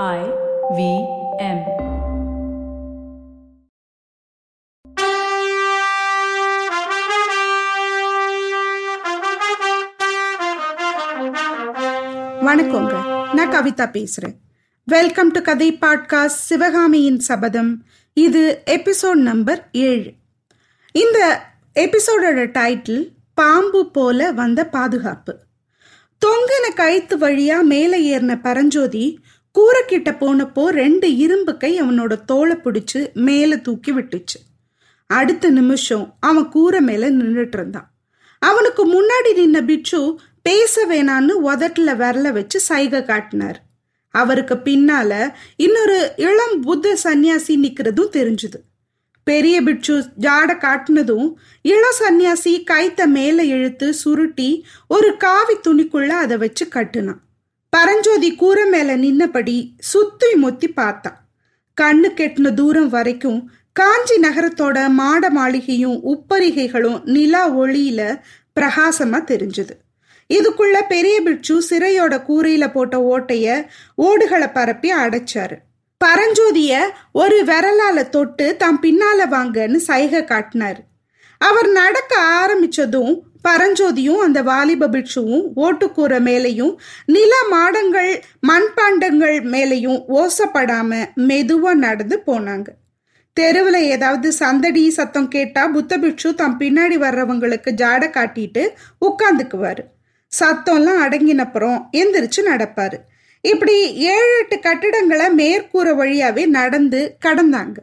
I V M. வணக்கங்க. நான் கவிதா பேசுறேன். வெல்கம் டு கதை பாட்காஸ்ட் சிவகாமியின் சபதம். இது எபிசோட் நம்பர் ஏழு. இந்த எபிசோடோட டைட்டில் பாம்பு போல வந்த பாதுகாப்பு. தொங்கின கயிற்று வழியா மேலே ஏறின பரஞ்சோதி கூரைக்கிட்ட போனப்போ ரெண்டு இரும்பு கை அவனோட தோலை பிடிச்சு மேலே தூக்கி விட்டுச்சு. அடுத்த நிமிஷம் அவன் கூரை மேல நின்றுட்டு இருந்தான். அவனுக்கு முன்னாடி நின்ன பிட்சு பேச வேணான்னு உதட்டுல விரல வச்சு சைகை காட்டினார். அவருக்கு பின்னால இன்னொரு இளம் புத்த சந்நியாசி நிக்கிறதும் தெரிஞ்சுது. பெரிய பிட்சு ஜாட காட்டினதும் இளம் சந்நியாசி கைத்த மேல இழுத்து சுருட்டி ஒரு காவி துணிக்குள்ள அதை வச்சு கட்டுனான். பரஞ்சோதி கூரை மேல நின்னபடி சுத்தி முத்தி பார்த்தான் கண்ணு கெட்டின தூரம் வரைக்கும் காஞ்சி நகரத்தோட மாட மாளிகையும் உப்பரிகைகளும் நிலா ஒளியில பிரகாசமா தெரிஞ்சுது. இதுக்குள்ள பெரிய பிட்சு சிறையோட கூரையில போட்ட ஓட்டைய ஓடுகளை பரப்பி அடைச்சாரு. பரஞ்சோதிய ஒரு விரலால தொட்டு தான் பின்னால வாங்கன்னு சைகை காட்டினாரு. அவர் நடக்க ஆரம்பிச்சதும் பரஞ்சோதியும் அந்த வாலிப பிட்சுவும் ஓட்டுக்கூரை மேலையும் நில மாடங்கள் மண்பாண்டங்கள் மேலையும் ஓசப்படாம மெதுவா நடந்து போனாங்க. தெருவில் ஏதாவது சந்தடி சத்தம் கேட்டா புத்த பிட்சு தம் பின்னாடி வர்றவங்களுக்கு ஜாட காட்டிட்டு உட்காந்துக்குவாரு. சத்தம்லாம் அடங்கினப்புறம் எந்திரிச்சு நடப்பாரு. இப்படி ஏழு எட்டு கட்டிடங்களை மேற்கூற வழியாவே நடந்து கடந்தாங்க.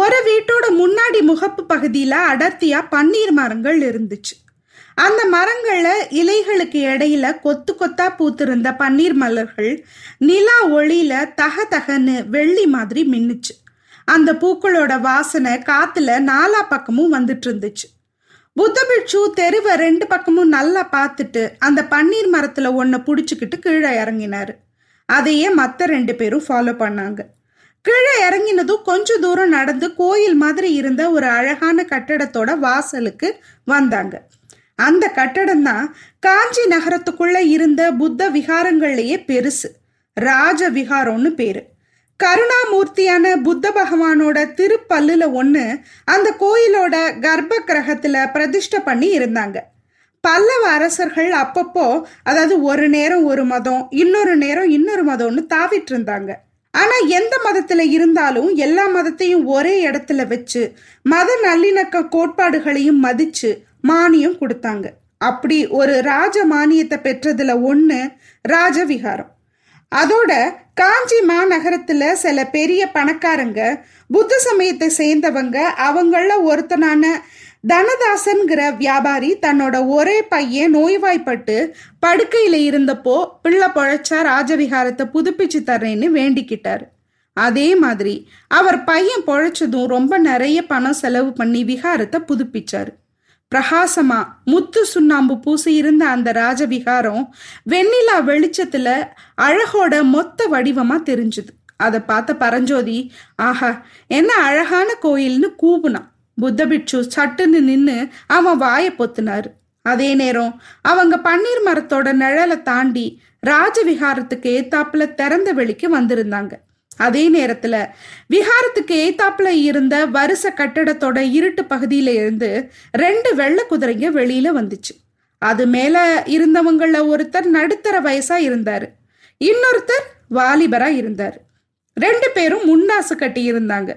ஒரு வீட்டோட முன்னாடி முகப்பு பகுதியில அடர்த்தியா பன்னீர் மரங்கள் இருந்துச்சு. அந்த மரங்கள்ல இலைகளுக்கு இடையில கொத்து கொத்தா பூத்திருந்த பன்னீர் மலர்கள் நிலா ஒளியில தக தகன்னு வெள்ளி மாதிரி மின்னுச்சு. அந்த பூக்களோட வாசனை காத்துல நாலா பக்கமும் வந்துட்டு இருந்துச்சு. புத்தபிட்சு தெருவை ரெண்டு பக்கமும் நல்லா பார்த்துட்டு அந்த பன்னீர் மரத்துல ஒன்ன புடிச்சுக்கிட்டு கீழே இறங்கினாரு. அதையே மற்ற ரெண்டு பேரும் ஃபாலோ பண்ணாங்க. கீழே இறங்கினதும் கொஞ்ச தூரம் நடந்து கோயில் மாதிரி இருந்த ஒரு அழகான கட்டடத்தோட வாசலுக்கு வந்தாங்க. அந்த கட்டடம் தான் காஞ்சி நகரத்துக்குள்ள இருந்த புத்த விகாரங்கள்லயே பெருசு. ராஜ விகாரம்னு பேரு. கருணாமூர்த்தியான புத்த பகவானோட திருப்பல்லுல ஒண்ணு அந்த கோயிலோட கர்ப்ப கிரகத்துல பிரதிஷ்டை பண்ணி இருந்தாங்க. பல்லவ அரசர்கள் அப்பப்போ அதாவது ஒரு நேரம் ஒரு மதம் இன்னொரு நேரம் இன்னொரு மதம்னு தாவிட்டு இருந்தாங்க. ஆனா எந்த மதத்துல இருந்தாலும் எல்லா மதத்தையும் ஒரே இடத்துல வச்சு மத நல்லிணக்க கோட்பாடுகளையும் மதிச்சு மானியம் கொடுத்தாங்க. அப்படி ஒரு ராஜ மானியத்தை பெற்றதுல ஒண்ணு ராஜவிகாரம். அதோட காஞ்சி மாநகரத்துல சில பெரிய பணக்காரங்க புத்த சமயத்தை சேர்ந்தவங்க அவங்கள ஒருத்தனான தனதாசன்கிற வியாபாரி தன்னோட ஒரே பையன் நோய்வாய்ப்பட்டு படுக்கையில இருந்தப்போ பிள்ளை பொழைச்சா ராஜவிகாரத்தை புதுப்பிச்சு தர்றேன்னு வேண்டிக்கிட்டாரு. அதே மாதிரி அவர் பையன் பொழைச்சதும் ரொம்ப நிறைய பணம் செலவு பண்ணி விகாரத்தை புதுப்பிச்சாரு. பிரகாசமா முத்து சுண்ணாம்பு பூசி இருந்த அந்த ராஜவிகாரம் வெண்ணிலா வெளிச்சத்துல அழகோட மொத்த வடிவமா தெரிஞ்சுது. அதை பார்த்த பரஞ்சோதி ஆஹா என்ன அழகான கோயில்னு கூவுனான். புத்தபிட்சு சட்டுன்னு நின்று அவன் வாயை பொத்துனாரு. அதே நேரம் அவங்க பன்னீர் மரத்தோட நிழலை தாண்டி ராஜவிகாரத்துக்கு ஏத்தாப்புல திறந்த வெளிக்கு வந்திருந்தாங்க. அதே நேரத்துல விஹாரத்துக்கு ஏத்தாப்புல இருந்த வருஷ கட்டடத்தோட இருட்டு பகுதியில இருந்து ரெண்டு வெள்ளை குதிரைங்க வெளியில வந்துச்சு. அது மேல இருந்தவங்கள ஒருத்தர் நடுத்தர வயசா இருந்தாரு. இன்னொருத்தர் வாலிபரா இருந்தாரு. ரெண்டு பேரும் முண்டாசு கட்டி இருந்தாங்க.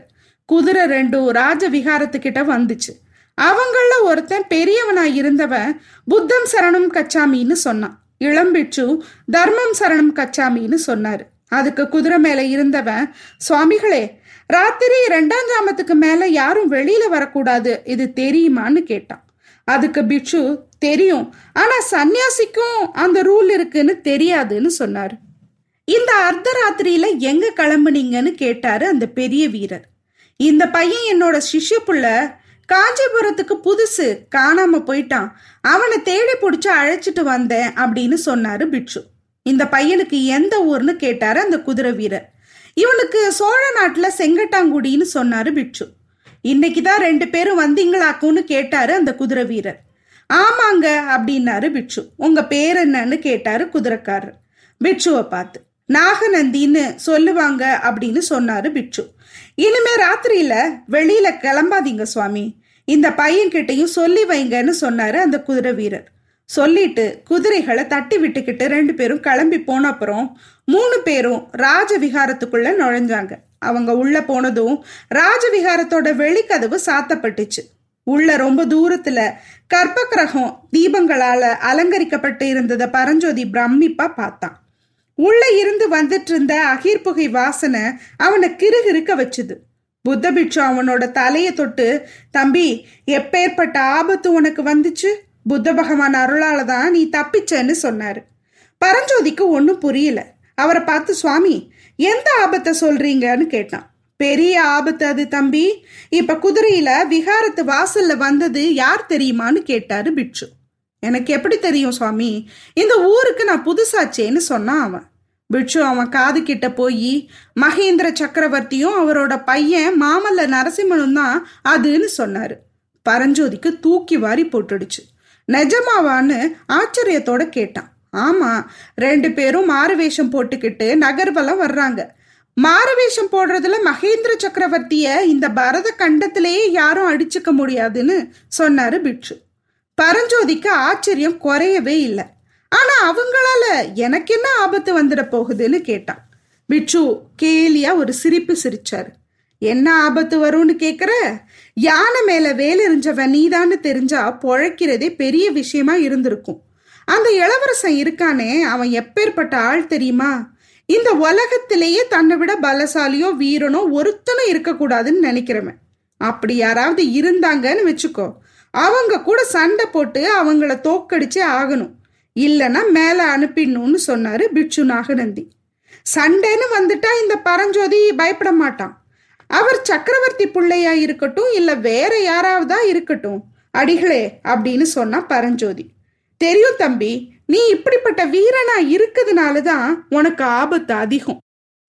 குதிரை ரெண்டும் ராஜ விகாரத்துக்கிட்ட வந்துச்சு. அவங்கள ஒருத்தன் பெரியவனா இருந்தவன் புத்தம் சரணம் கச்சாமின்னு சொன்னான். இளம்பிச்சு தர்மம் சரணம் கச்சாமின்னு சொன்னாரு. அதுக்கு குதிரை மேல இருந்தவன் சுவாமிகளே ராத்திரி ரெண்டாம் ஜாமத்துக்கு மேல யாரும் வெளியில வரக்கூடாது இது தெரியுமான்னு கேட்டான். அதுக்கு பிட்சு தெரியும் ஆனா சன்னியாசிக்கும் அந்த ரூல் இருக்குன்னு தெரியாதுன்னு சொன்னாரு. இந்த அர்த்தராத்திரியில எங்க கிளம்புனீங்கன்னு கேட்டாரு அந்த பெரிய வீரர். இந்த பையன் என்னோட சிஷ்ய புள்ள. காஞ்சிபுரத்துக்கு புதுசு காணாம போயிட்டான். அவனை தேடி பிடிச்சி அழைச்சிட்டு வந்தேன் அப்படின்னு சொன்னாரு பிட்சு இந்த பையனுக்கு எந்த ஊர்னு கேட்டாரு அந்த குதிரை வீரர். இவனுக்கு சோழ நாட்டுல செங்கட்டாங்குடின்னு சொன்னாரு பிட்சு இன்னைக்கு தான் ரெண்டு பேரும் வந்தீங்களாக்கும்னு கேட்டாரு அந்த குதிரை வீரர். ஆமாங்க அப்படின்னாரு பிட்சு உங்க பேர் என்னன்னு கேட்டாரு குதிரைக்காரர். பிட்சுவை பார்த்து நாகநந்தின்னு சொல்லுவாங்க அப்படின்னு சொன்னாரு பிட்சு இனிமே ராத்திரியில வெளியில கிளம்பாதீங்க சுவாமி. இந்த பையன்கிட்டையும் சொல்லி வைங்கன்னு சொன்னாரு அந்த குதிரை வீரர். சொல்லிட்டு குதிரைகளை தட்டி விட்டுக்கிட்டு ரெண்டு பேரும் கிளம்பி போன அப்புறம் மூணு பேரும் ராஜவிகாரத்துக்குள்ள நுழைஞ்சாங்க. அவங்க உள்ள போனதும் ராஜவிகாரத்தோட வெளிக்கதவு சாத்தப்பட்டுச்சு. உள்ள ரொம்ப தூரத்துல கற்பகிரகம் தீபங்களால அலங்கரிக்கப்பட்டு இருந்ததை பரஞ்சோதி பிரமிப்பா பார்த்தான். உள்ளே இருந்து வந்துட்டு இருந்த அகீர் புகை வாசனை அவனை கிருகிருக்க வச்சுது. புத்த பிட்சு அவனோட தலையை தொட்டு தம்பி எப்பேற்பட்ட ஆபத்து உனக்கு வந்துச்சு? புத்த பகவான் அருளால தான் நீ தப்பிச்சன்னு சொன்னாரு. பரஞ்சோதிக்கு ஒன்றும் புரியல. அவரை பார்த்து சுவாமி எந்த ஆபத்தை சொல்றீங்கன்னு கேட்டான். பெரிய ஆபத்து அது தம்பி. இப்ப குதிரையில விகாரத்து வாசல்ல வந்தது யார் தெரியுமான்னு கேட்டாரு பிட்சு. எனக்கு எப்படி தெரியும் சுவாமி? இந்த ஊருக்கு நான் புதுசாச்சேன்னு சொன்னான் அவன். பிட்சு அவன் காது கிட்ட போய் மகேந்திர சக்கரவர்த்தியும் அவரோட பையன் மாமல்ல நரசிம்மனும் தான் அதுன்னு சொன்னாரு. பரஞ்சோதிக்கு தூக்கி வாரி போட்டுடுச்சு. நிஜமாவான்னு ஆச்சரியத்தோட கேட்டான். ஆமா ரெண்டு பேரும் மாறுவேஷம் போட்டுக்கிட்டு நகர்வலம் வர்றாங்க. மாறுவேஷம் போடுறதுல மகேந்திர சக்கரவர்த்திய இந்த பரத கண்டத்திலேயே யாரும் அடிச்சுக்க முடியாதுன்னு சொன்னாரு பிட்சு பரஞ்சோதிக்கு ஆச்சரியம் குறையவே இல்லை. ஆனா அவங்களால எனக்கு என்ன ஆபத்து வந்துட போகுதுன்னு கேட்டான். பிட்சு கேலியா ஒரு சிரிப்பு சிரிச்சாரு. என்ன ஆபத்து வரும்னு கேக்குற? யானை மேல வேலெறிஞ்சவன் நீதான்னு தெரிஞ்சா பொழைக்கிறதே பெரிய விஷயமா இருந்திருக்கும். அந்த இளவரசன் இருக்கானே அவன் எப்பேற்பட்ட ஆள் தெரியுமா? இந்த உலகத்திலேயே தன்னை விட பலசாலியோ வீரனோ ஒருத்தனும் இருக்கக்கூடாதுன்னு நினைக்கிறவன். அப்படி யாராவது இருந்தாங்கன்னு வச்சுக்கோ. அவங்க கூட சண்டை போட்டு அவங்கள தோக்கடிச்சே ஆகணும். இல்லைன்னா மேலே அனுப்பிடணும்னு சொன்னாரு பிட்சு நாகநந்தி. சண்டைன்னு வந்துட்டா இந்த பரஞ்சோதி பயப்பட மாட்டான். அவர் சக்கரவர்த்தி பிள்ளையா இருக்கட்டும் இல்ல வேற யாராவதா இருக்கட்டும் அடிகளே அப்படின்னு சொன்னா பரஞ்சோதி. தெரியும் தம்பி நீ இப்படிப்பட்ட வீரனா இருக்கிறதுனால தான் உனக்கு ஆபத்து அதிகம்.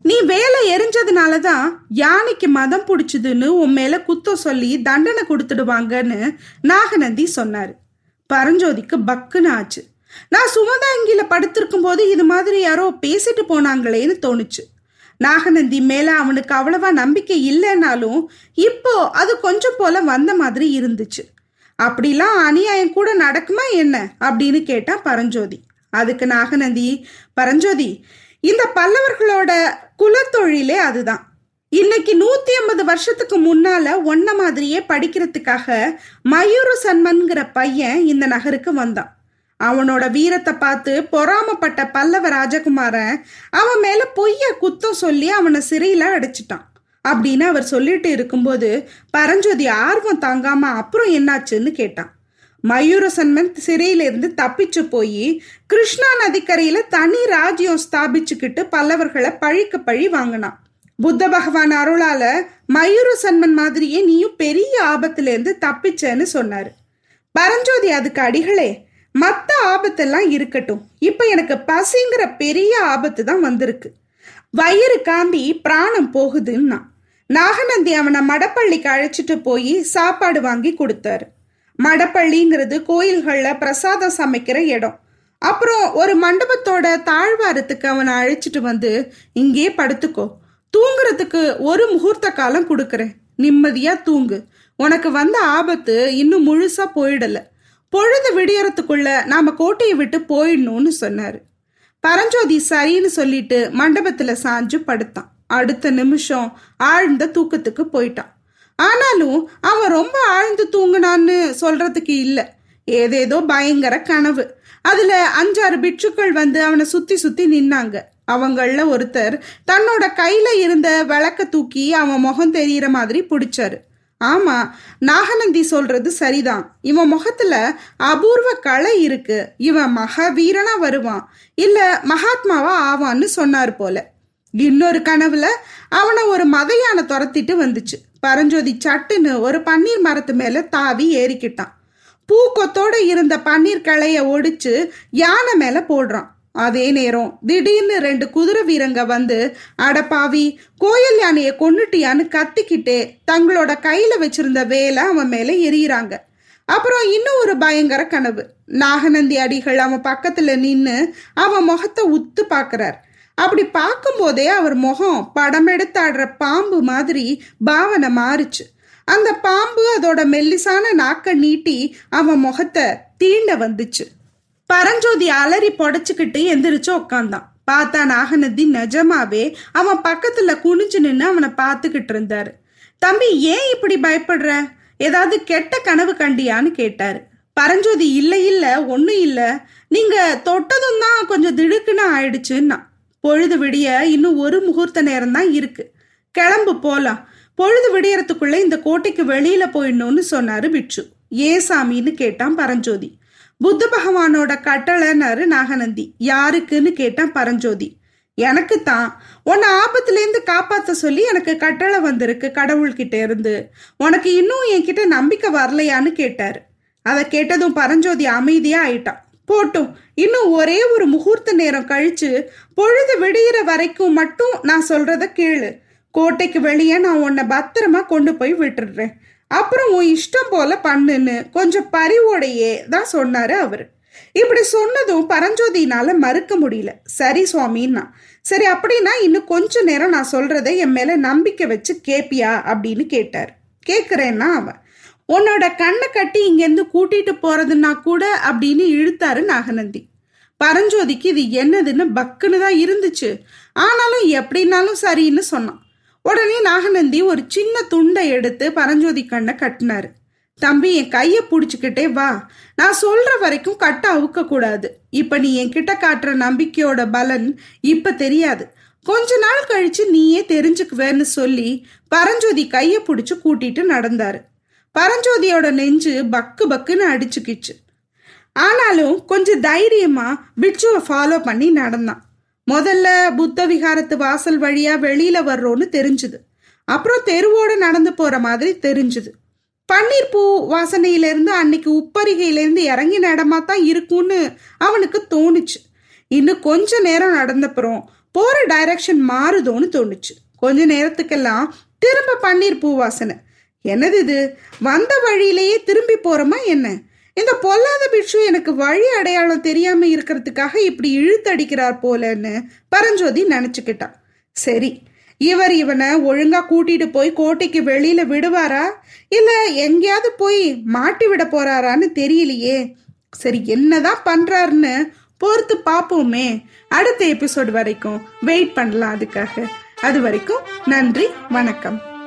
நீ வேலை எரிஞ்சதுனால தான் யானைக்கு மதம் பிடிச்சதுன்னு உன் மேல குத்தம் சொல்லி தண்டனை கொடுத்துடுவாங்கன்னு நாகநந்தி சொன்னாரு. பரஞ்சோதிக்கு பக்குன்னு ஆச்சு. நான் சுமதாங்கில படுத்திருக்கும் போது இது மாதிரி யாரோ பேசிட்டு போனாங்களேன்னு தோணுச்சு. நாகநந்தி மேல அவனுக்கு அவ்வளவா நம்பிக்கை இல்லைன்னாலும் இப்போ அது கொஞ்சம் போல வந்த மாதிரி இருந்துச்சு. அப்படிலாம் அநியாயம் கூட நடக்குமா என்ன? அப்படின்னு கேட்டான் பரஞ்சோதி. அதுக்கு நாகநந்தி பரஞ்சோதி இந்த பல்லவர்களோட குலத்தொழிலே அதுதான். இன்னைக்கு நூத்தி ஐம்பது வருஷத்துக்கு முன்னால ஒன்ன மாதிரியே படிக்கிறதுக்காக மயூர சன்மன்கிற பையன் இந்த நகருக்கு வந்தான். அவனோட வீரத்தை பார்த்து பொறாமப்பட்ட பல்லவ ராஜகுமாரன் அவன் மேல பொய்ய குத்தம் சொல்லி அவனை சிறையில அடைச்சிட்டான் அப்படின்னு அவர் சொல்லிட்டு இருக்கும்போது பரஞ்சோதி ஆர்வம் தாங்காம அப்புறம் என்னாச்சுன்னு கேட்டான். மயூரசன்மன் சிறையிலிருந்து தப்பிச்சு போய் கிருஷ்ணா நதிக்கரையில தனி ராஜ்யம் ஸ்தாபிச்சுக்கிட்டு பல்லவர்களை பழிக்க பழி வாங்கினான். புத்த பகவான் அருளால மயூரசன்மன் மாதிரியே நீயும் பெரிய ஆபத்துல இருந்து தப்பிச்சேன்னு சொன்னாரு. பரஞ்சோதி அதுக்கு அடிகளே மத்த ஆபத்தெல்லாம் இருக்கட்டும். இப்ப எனக்கு பசிங்கிற பெரிய ஆபத்து தான் வந்திருக்கு. வயிறு காந்தி பிராணம் போகுதுன்னா நாகநந்தி அவனை மடப்பள்ளிக்கு அழைச்சிட்டு போய் சாப்பாடு வாங்கி கொடுத்தாரு. மடப்பள்ளிங்கிறது கோயில்களில் பிரசாதம் சமைக்கிற இடம். அப்புறம் ஒரு மண்டபத்தோட தாழ்வாரத்துக்கு அவனை அழைச்சிட்டு வந்து இங்கே படுத்துக்கோ. தூங்குறதுக்கு ஒரு முகூர்த்த காலம் கொடுக்குறேன். நிம்மதியா தூங்கு. உனக்கு வந்த ஆபத்து இன்னும் முழுசா போயிடல. பொழுது விடியறதுக்குள்ள நாம கோட்டையை விட்டு போயிடணும்னு சொன்னாரு. பரஞ்சோதி சரின்னு சொல்லிட்டு மண்டபத்துல சாஞ்சு படுத்தான். அடுத்த நிமிஷம் ஆழ்ந்த தூக்கத்துக்கு போயிட்டான். ஆனாலும் அவன் ரொம்ப ஆழ்ந்து தூங்கினான்னு சொல்றதுக்கு இல்லை. ஏதேதோ பயங்கர கனவு. அதுல அஞ்சாறு பிட்சுக்கள் வந்து அவனை சுத்தி சுத்தி நின்னாங்க. அவங்கள ஒருத்தர் தன்னோட கையில இருந்த விளக்க தூக்கி அவன் முகம் தெரியற மாதிரி பிடிச்சாரு. ஆமா நாகநந்தி சொல்றது சரிதான். இவன் முகத்துல அபூர்வ கலை இருக்கு. இவன் மகாவீரனா வருவான். இல்ல மகாத்மாவா ஆவான்னு சொன்னார் போல. இன்னொரு கனவுல அவனை ஒரு மதையான துரத்திட்டு வந்துச்சு. பரஞ்சோதி சட்டுன்னு ஒரு பன்னீர் மரத்து மேல தாவி ஏறிக்கிட்டான். பூக்கொத்தோட இருந்த பன்னீர் கிளைய ஒடிச்சு யானை மேல போடுறான். அதே நேரம் திடீர்னு ரெண்டு குதிரை வீரங்க வந்து அடப்பாவி கோயில் யானையை கொண்டுட்டியான்னு கத்திக்கிட்டே தங்களோட கையில வச்சிருந்த வேலை அவன் மேல எரியிறாங்க அப்புறம் இன்னும் ஒரு பயங்கர கனவு. நாகநந்தி அடிகள் அவன் பக்கத்துல நின்னு அவன் முகத்தை உத்து பாக்குறார். அப்படி பார்க்கும்போதே அவர் முகம் படம் எடுத்தாடுற பாம்பு மாதிரி பாவனை மாறுச்சு. அந்த பாம்பு அதோட மெல்லிசான நாக்க நீட்டி அவன் முகத்தை தீண்ட வந்துச்சு. பரஞ்சோதி அலறி புடச்சிக்கிட்டு எந்திரிச்சு உக்காந்தான். பார்த்தா நாகநதி நிஜமாவே அவன் பக்கத்துல குனிஞ்சு நின்று அவனை பார்த்துக்கிட்டு இருந்தாரு. தம்பி ஏன் இப்படி பயப்படுற? ஏதாவது கெட்ட கனவு கண்டியான்னு கேட்டாரு. பரஞ்சோதி இல்லை இல்லை ஒன்றும் இல்லை. நீங்க தொட்டதும் தான் கொஞ்சம் திடுக்குன்னு ஆயிடுச்சுன்னா. பொழுது விடிய இன்னும் ஒரு முகூர்த்த நேரம் தான் இருக்கு. கிளம்பு போலாம். பொழுது விடியறதுக்குள்ள இந்த கோட்டைக்கு வெளியில போயிடணும்னு சொன்னாரு பிட்சு ஏன் சாமின்னு கேட்டான் பரஞ்சோதி. புத்த பகவானோட கட்டளைனாரு நாகநந்தி. யாருக்குன்னு கேட்டான் பரஞ்சோதி. எனக்கு தான். உன்னை ஆபத்துலேருந்து காப்பாற்ற சொல்லி எனக்கு கட்டளை வந்திருக்கு கடவுள்கிட்ட இருந்து. உனக்கு இன்னும் என்கிட்ட நம்பிக்கை வரலையான்னு கேட்டாரு. அதை கேட்டதும் பரஞ்சோதி அமைதியா ஆயிட்டான். போட்டும். இன்னும் ஒரே ஒரு முகூர்த்த நேரம் கழிச்சு பொழுது விடியிற வரைக்கும் மட்டும் நான் சொல்றத கேளு. கோட்டைக்கு வெளியே நான் உன்னை பத்திரமா கொண்டு போய் விட்டுடுறேன். அப்புறம் உன் இஷ்டம் போல பண்ணுன்னு கொஞ்சம் பரிவோடையே தான் சொன்னாரு அவரு. இப்படி சொன்னதும் பரஞ்சோதினால மறுக்க முடியல. சரி சுவாமின்னா. சரி அப்படின்னா இன்னும் கொஞ்ச நேரம் நான் சொல்றதை என் மேல நம்பிக்கை வச்சு கேப்பியா அப்படின்னு கேட்டார். கேக்குறேன்னா அவன் உன்னோட கண்ணை கட்டி இங்கேருந்து கூட்டிட்டு போறதுன்னா கூட அப்படின்னு இழுத்தாரு நாகநந்தி. பரஞ்சோதிக்கு இது என்னதுன்னு பக்குன்னு தான் இருந்துச்சு. ஆனாலும் எப்படின்னாலும் சரின்னு சொன்னான். உடனே நாகநந்தி ஒரு சின்ன துண்டை எடுத்து பரஞ்சோதி கண்ணை கட்டினாரு. தம்பி என் கையை பிடிச்சிக்கிட்டே வா. நான் சொல்ற வரைக்கும் கட்ட அவுக்க கூடாது. இப்ப நீ என்கிட்ட காட்டுற நம்பிக்கையோட பலன் இப்ப தெரியாது. கொஞ்ச நாள் கழிச்சு நீயே தெரிஞ்சுக்குவேன்னு சொல்லி பரஞ்சோதி கையை பிடிச்சி கூட்டிட்டு நடந்தாரு. பரஞ்சோதியோட நெஞ்சு பக்கு பக்குன்னு அடிச்சுக்கிச்சு. ஆனாலும் கொஞ்சம் தைரியமா பிட்சுவை ஃபாலோ பண்ணி நடந்தான். முதல்ல புத்த விகாரத்து வாசல் வழியா வெளியில வர்றோன்னு தெரிஞ்சுது. அப்புறம் தெருவோட நடந்து போற மாதிரி தெரிஞ்சுது. பன்னீர் பூ வாசனையிலேருந்து அன்னைக்கு உப்பரிகையிலேருந்து இறங்கின இடமா தான் இருக்கும்னு அவனுக்கு தோணுச்சு. இன்னும் கொஞ்ச நேரம் நடந்தப்புறம் போற டைரக்ஷன் மாறுதோன்னு தோணுச்சு. கொஞ்ச நேரத்துக்கெல்லாம் திரும்ப பன்னீர் பூ வாசனை. என்னது இது? வந்த வழியிலேயே திரும்பி போறோமா என்ன? இந்த பொல்லாத பிட்சு எனக்கு வழி அடையாளம் தெரியாம இருக்கிறதுக்காக இப்படி இழுத்தடிக்கிறார் போலன்னு பரஞ்சோதி நினைச்சுக்கிட்டான் சரி இவர் இவனை ஒழுங்கா கூட்டிட்டு போய் கோட்டைக்கு வெளியில விடுவாரா? இல்ல எங்கேயாவது போய் மாட்டி விட போறாரான்னு தெரியலையே. சரி என்னதான் பண்றாருன்னு பொறுத்து பார்ப்போமே அடுத்த எபிசோடு வரைக்கும் வெயிட் பண்ணலாம் அதுக்காக. அது வரைக்கும் நன்றி வணக்கம்.